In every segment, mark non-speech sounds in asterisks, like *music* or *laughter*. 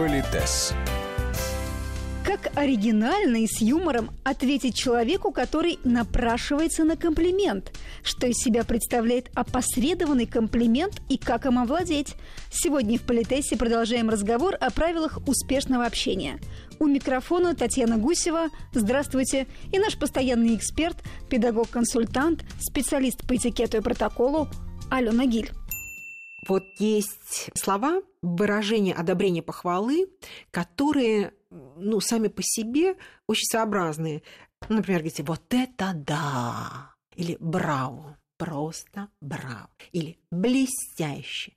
Политес. Как оригинально и с юмором ответить человеку, который напрашивается на комплимент? Что из себя представляет опосредованный комплимент и как им овладеть? Сегодня в Политесе продолжаем разговор о правилах успешного общения. У микрофона Татьяна Гусева. Здравствуйте. И наш постоянный эксперт, педагог-консультант, специалист по этикету и протоколу Алена Гиль. Вот есть слова, выражения одобрения, похвалы, которые, ну, сами по себе очень сообразные. Например, говорите, вот это да! Или браво! Просто браво! Или блестяще!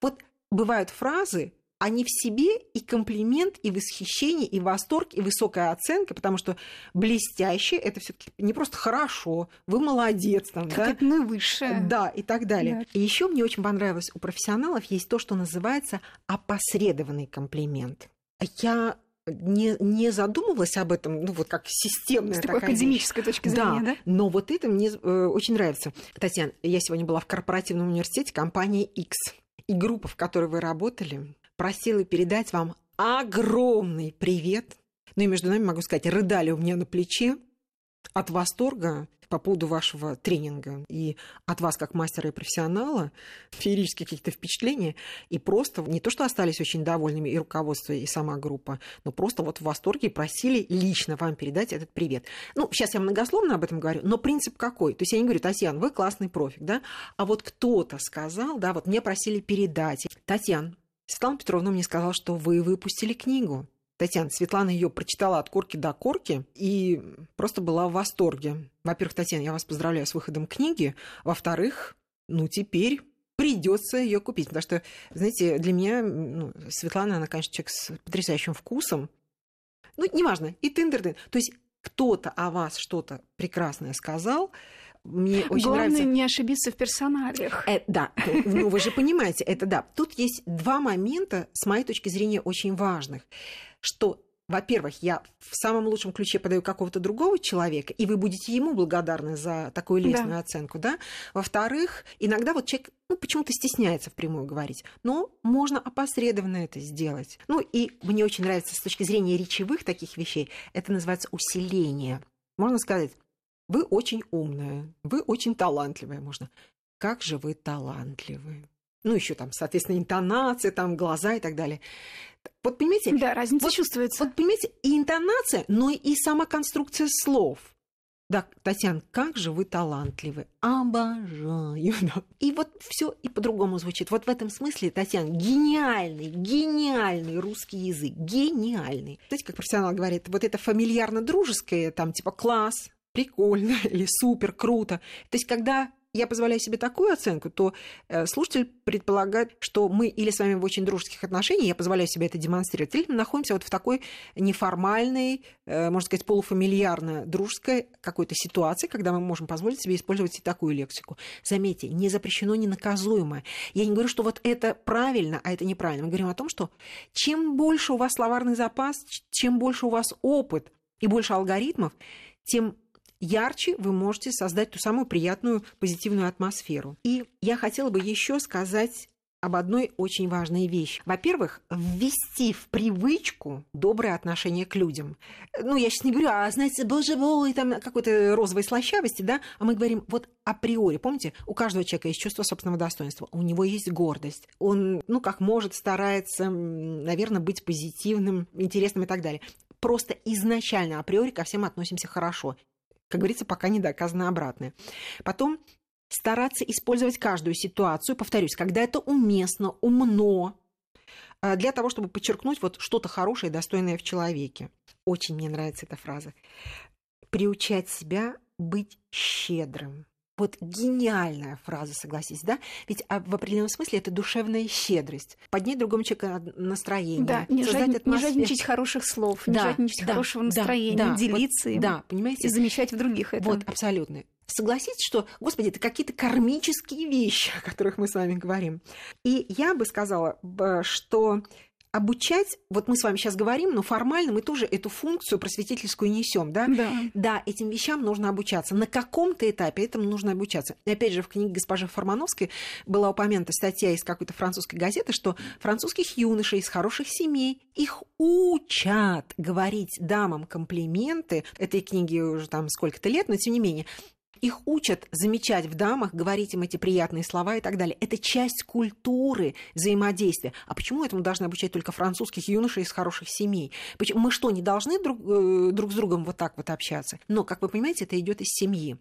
Вот бывают фразы, они в себе и комплимент, и восхищение, и восторг, и высокая оценка, потому что блестящее это все-таки не просто хорошо, вы молодец там, как да? это наивысшее. Да, и так далее. Да. И еще мне очень понравилось у профессионалов есть то, что называется опосредованный комплимент. Я не, не задумывалась об этом, ну вот как системная С такой такая вещь. академической точки зрения, да? Но вот это мне э, очень нравится. Татьяна, я сегодня была в корпоративном университете компании X. И группа, в которой вы работали, просила передать вам огромный привет. Ну и между нами могу сказать, рыдали у меня на плече от восторга по поводу вашего тренинга и от вас как мастера и профессионала, феерические какие-то впечатления, и просто не то, что остались очень довольными и руководство, и сама группа, но просто вот в восторге просили лично вам передать этот привет. Ну, сейчас я многословно об этом говорю, но принцип какой? То есть я не говорю, Татьяна, вы классный профик, да, а вот кто-то сказал, да, вот мне просили передать. Татьяна, Светлана Петровна мне сказала, что вы выпустили книгу. Татьяна, Светлана ее прочитала от корки до корки и просто была в восторге. Во-первых, Татьяна, я вас поздравляю с выходом книги. Во-вторых, ну теперь придется ее купить. Потому что, знаете, для меня ну, Светлана, она, конечно, человек с потрясающим вкусом. Ну, неважно, и тындер То есть кто-то о вас что-то прекрасное сказал, мне очень Главное нравится. не ошибиться в персоналиях. Э, да, ну вы же понимаете, это да. Тут есть два момента, с моей точки зрения, очень важных. Что, во-первых, я в самом лучшем ключе подаю какого-то другого человека, и вы будете ему благодарны за такую лестную Да. оценку, да? Во-вторых, иногда вот человек ну, почему-то стесняется впрямую говорить, но можно опосредованно это сделать. Ну, и мне очень нравится с точки зрения речевых таких вещей, это называется усиление. Можно сказать, вы очень умная, вы очень талантливая, можно. Как же вы талантливы. Ну, еще там, соответственно, интонация, там, глаза и так далее. Вот понимаете, Да, разница вот- чувствуется. вот понимаете, и интонация, но и сама конструкция слов. Да, Татьяна, как же вы талантливы. Обожаю. да. И вот все и по-другому звучит. Вот в этом смысле, Татьяна, гениальный, гениальный русский язык. Гениальный. Знаете, как профессионал говорит, вот это фамильярно-дружеское, там типа класс, прикольно *laughs* или супер, круто. То есть, когда я позволяю себе такую оценку, то э, слушатель предполагает, что мы или с вами в очень дружеских отношениях, я позволяю себе это демонстрировать, или мы находимся вот в такой неформальной, э, можно сказать, полуфамильярно дружеской какой-то ситуации, когда мы можем позволить себе использовать и такую лексику. Заметьте, не запрещено, не наказуемо. Я не говорю, что вот это правильно, а это неправильно. Мы говорим о том, что чем больше у вас словарный запас, чем больше у вас опыт и больше алгоритмов, тем ярче вы можете создать ту самую приятную позитивную атмосферу. И я хотела бы еще сказать об одной очень важной вещи. Во-первых, ввести в привычку доброе отношение к людям. Ну, я сейчас не говорю, а, знаете, боже мой, там какой-то розовой слащавости, да, а мы говорим вот априори. Помните, у каждого человека есть чувство собственного достоинства, у него есть гордость. Он, ну, как может, старается, наверное, быть позитивным, интересным и так далее. Просто изначально априори ко всем относимся хорошо как говорится, пока не доказано обратное. Потом стараться использовать каждую ситуацию, повторюсь, когда это уместно, умно, а, для того, чтобы подчеркнуть вот что-то хорошее и достойное в человеке. Очень мне нравится эта фраза. Приучать себя быть щедрым. Вот гениальная фраза, согласись, да? Ведь а, в определенном смысле это душевная щедрость. Поднять другому человеку настроение. Да, не, жадни- не жадничать хороших слов, не Да, жадничать да, хорошего настроения, да, делиться вот, им Да, понимаете? и замечать в других это. Вот, абсолютно. Согласитесь, что, господи, это какие-то кармические вещи, о которых мы с вами говорим. И я бы сказала, что обучать, вот мы с вами сейчас говорим, но формально мы тоже эту функцию просветительскую несем, да? Да. Да, этим вещам нужно обучаться. На каком-то этапе этому нужно обучаться. И опять же, в книге госпожи Формановской была упомянута статья из какой-то французской газеты, что французских юношей из хороших семей их учат говорить дамам комплименты. Этой книге уже там сколько-то лет, но тем не менее. Их учат замечать в дамах, говорить им эти приятные слова и так далее. Это часть культуры взаимодействия. А почему этому должны обучать только французских юношей из хороших семей? Мы что, не должны друг, э, друг с другом вот так вот общаться? Но, как вы понимаете, это идет из семьи.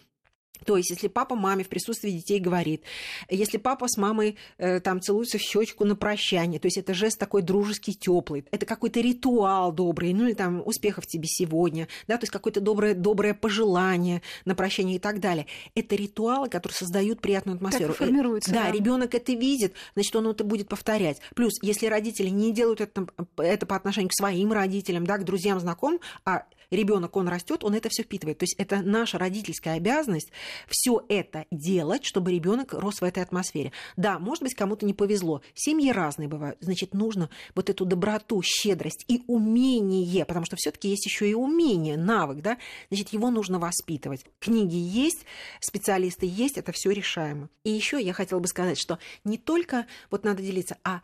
То есть, если папа маме в присутствии детей говорит, если папа с мамой э, там целуются в щечку на прощание, то есть это жест такой дружеский, теплый, это какой-то ритуал добрый, ну или там успехов тебе сегодня, да, то есть какое-то доброе, доброе пожелание на прощание и так далее. Это ритуалы, которые создают приятную атмосферу. Так формируется. Да, да. ребенок это видит, значит, он это будет повторять. Плюс, если родители не делают это, это по отношению к своим родителям, да, к друзьям, знакомым, а ребенок, он растет, он это все впитывает. То есть это наша родительская обязанность все это делать, чтобы ребенок рос в этой атмосфере. Да, может быть, кому-то не повезло. Семьи разные бывают. Значит, нужно вот эту доброту, щедрость и умение, потому что все-таки есть еще и умение, навык, да, значит, его нужно воспитывать. Книги есть, специалисты есть, это все решаемо. И еще я хотела бы сказать, что не только вот надо делиться, а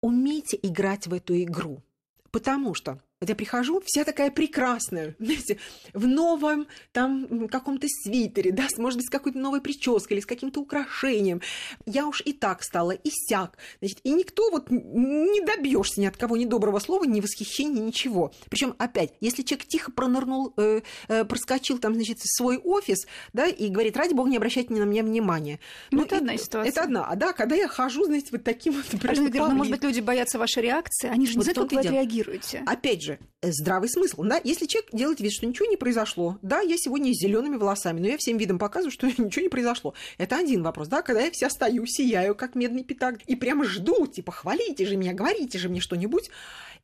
умейте играть в эту игру. Потому что вот я прихожу, вся такая прекрасная, *laughs* знаете, в новом там каком-то свитере, да, может быть, с какой-то новой прической или с каким-то украшением. Я уж и так стала, и сяк. Значит, и никто вот не добьешься ни от кого ни доброго слова, ни восхищения, ничего. Причем опять, если человек тихо пронырнул, э, э, проскочил там, значит, в свой офис, да, и говорит, ради бога, не обращайте на меня внимания. Ну, ну это одна ситуация. Это одна. А да, когда я хожу, знаете, вот таким вот... Например, ну, может быть, люди боятся вашей реакции, они же не вот знают, как вы отреагируете. Опять же, же, э, здравый смысл. Да? Если человек делает вид, что ничего не произошло, да, я сегодня с зелеными волосами, но я всем видом показываю, что *laughs* ничего не произошло. Это один вопрос, да, когда я вся стою, сияю, как медный пятак, и прямо жду, типа, хвалите же меня, говорите же мне что-нибудь.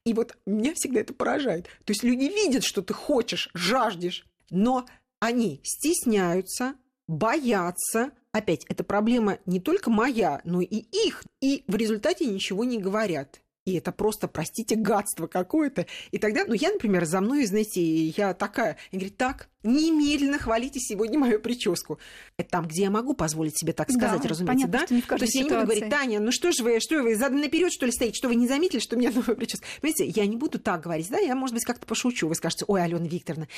И вот меня всегда это поражает. То есть люди видят, что ты хочешь, жаждешь, но они стесняются, боятся. Опять, это проблема не только моя, но и их. И в результате ничего не говорят и это просто, простите, гадство какое-то. И тогда, ну, я, например, за мной, знаете, я такая, я говорю, так, немедленно хвалите сегодня мою прическу. Это там, где я могу позволить себе так сказать, да, разумеется, понятно, да? Что не в То есть ситуации. я не буду говорить, Таня, ну что же вы, что вы, задом наперед что ли стоите, что вы не заметили, что у меня новая прическа? Понимаете, я не буду так говорить, да, я, может быть, как-то пошучу, вы скажете, ой, Алена Викторовна,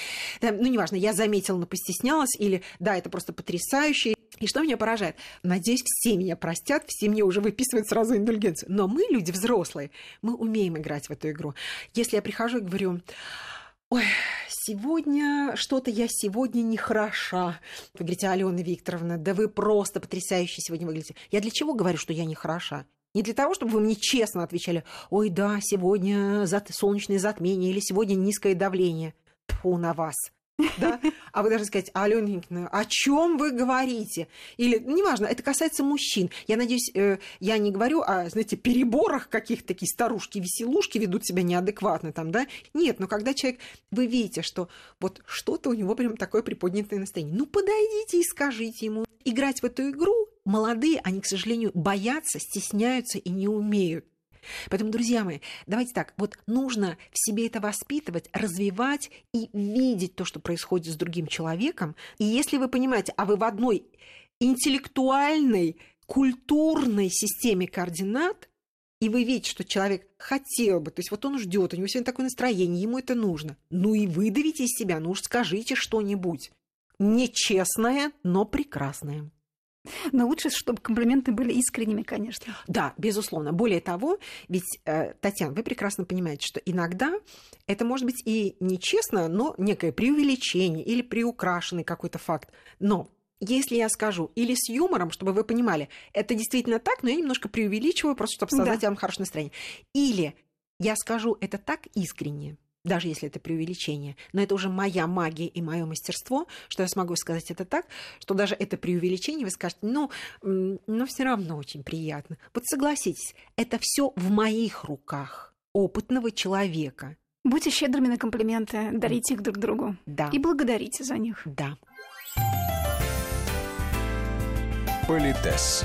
да, ну, неважно, я заметила, но постеснялась, или, да, это просто потрясающе, и что меня поражает? Надеюсь, все меня простят, все мне уже выписывают сразу индульгенцию. Но мы, люди взрослые, мы умеем играть в эту игру. Если я прихожу и говорю, ой, сегодня что-то я сегодня не хороша. Вы говорите, Алена Викторовна, да вы просто потрясающе сегодня выглядите. Я для чего говорю, что я не хороша? Не для того, чтобы вы мне честно отвечали, ой, да, сегодня солнечное затмение или сегодня низкое давление. Фу на вас да? А вы должны сказать, Алена Никитовна, о чем вы говорите? Или, ну, неважно, это касается мужчин. Я надеюсь, э, я не говорю о, знаете, переборах каких-то такие старушки-веселушки ведут себя неадекватно там, да? Нет, но когда человек, вы видите, что вот что-то у него прям такое приподнятое настроение, ну, подойдите и скажите ему. Играть в эту игру молодые, они, к сожалению, боятся, стесняются и не умеют. Поэтому, друзья мои, давайте так, вот нужно в себе это воспитывать, развивать и видеть то, что происходит с другим человеком. И если вы понимаете, а вы в одной интеллектуальной, культурной системе координат, и вы видите, что человек хотел бы, то есть вот он ждет, у него сегодня такое настроение, ему это нужно. Ну и выдавите из себя, ну уж скажите что-нибудь. Нечестное, но прекрасное. Но лучше, чтобы комплименты были искренними, конечно. Да, безусловно. Более того, ведь, э, Татьяна, вы прекрасно понимаете, что иногда это может быть и нечестно, но некое преувеличение или приукрашенный какой-то факт. Но если я скажу, или с юмором, чтобы вы понимали, это действительно так, но я немножко преувеличиваю, просто чтобы создать да. вам хорошее настроение. Или я скажу это так искренне, даже если это преувеличение. Но это уже моя магия и мое мастерство, что я смогу сказать это так, что даже это преувеличение вы скажете, ну, но все равно очень приятно. Вот согласитесь, это все в моих руках опытного человека. Будьте щедрыми на комплименты, дарите их друг другу. Да. И благодарите за них. Да. Политес.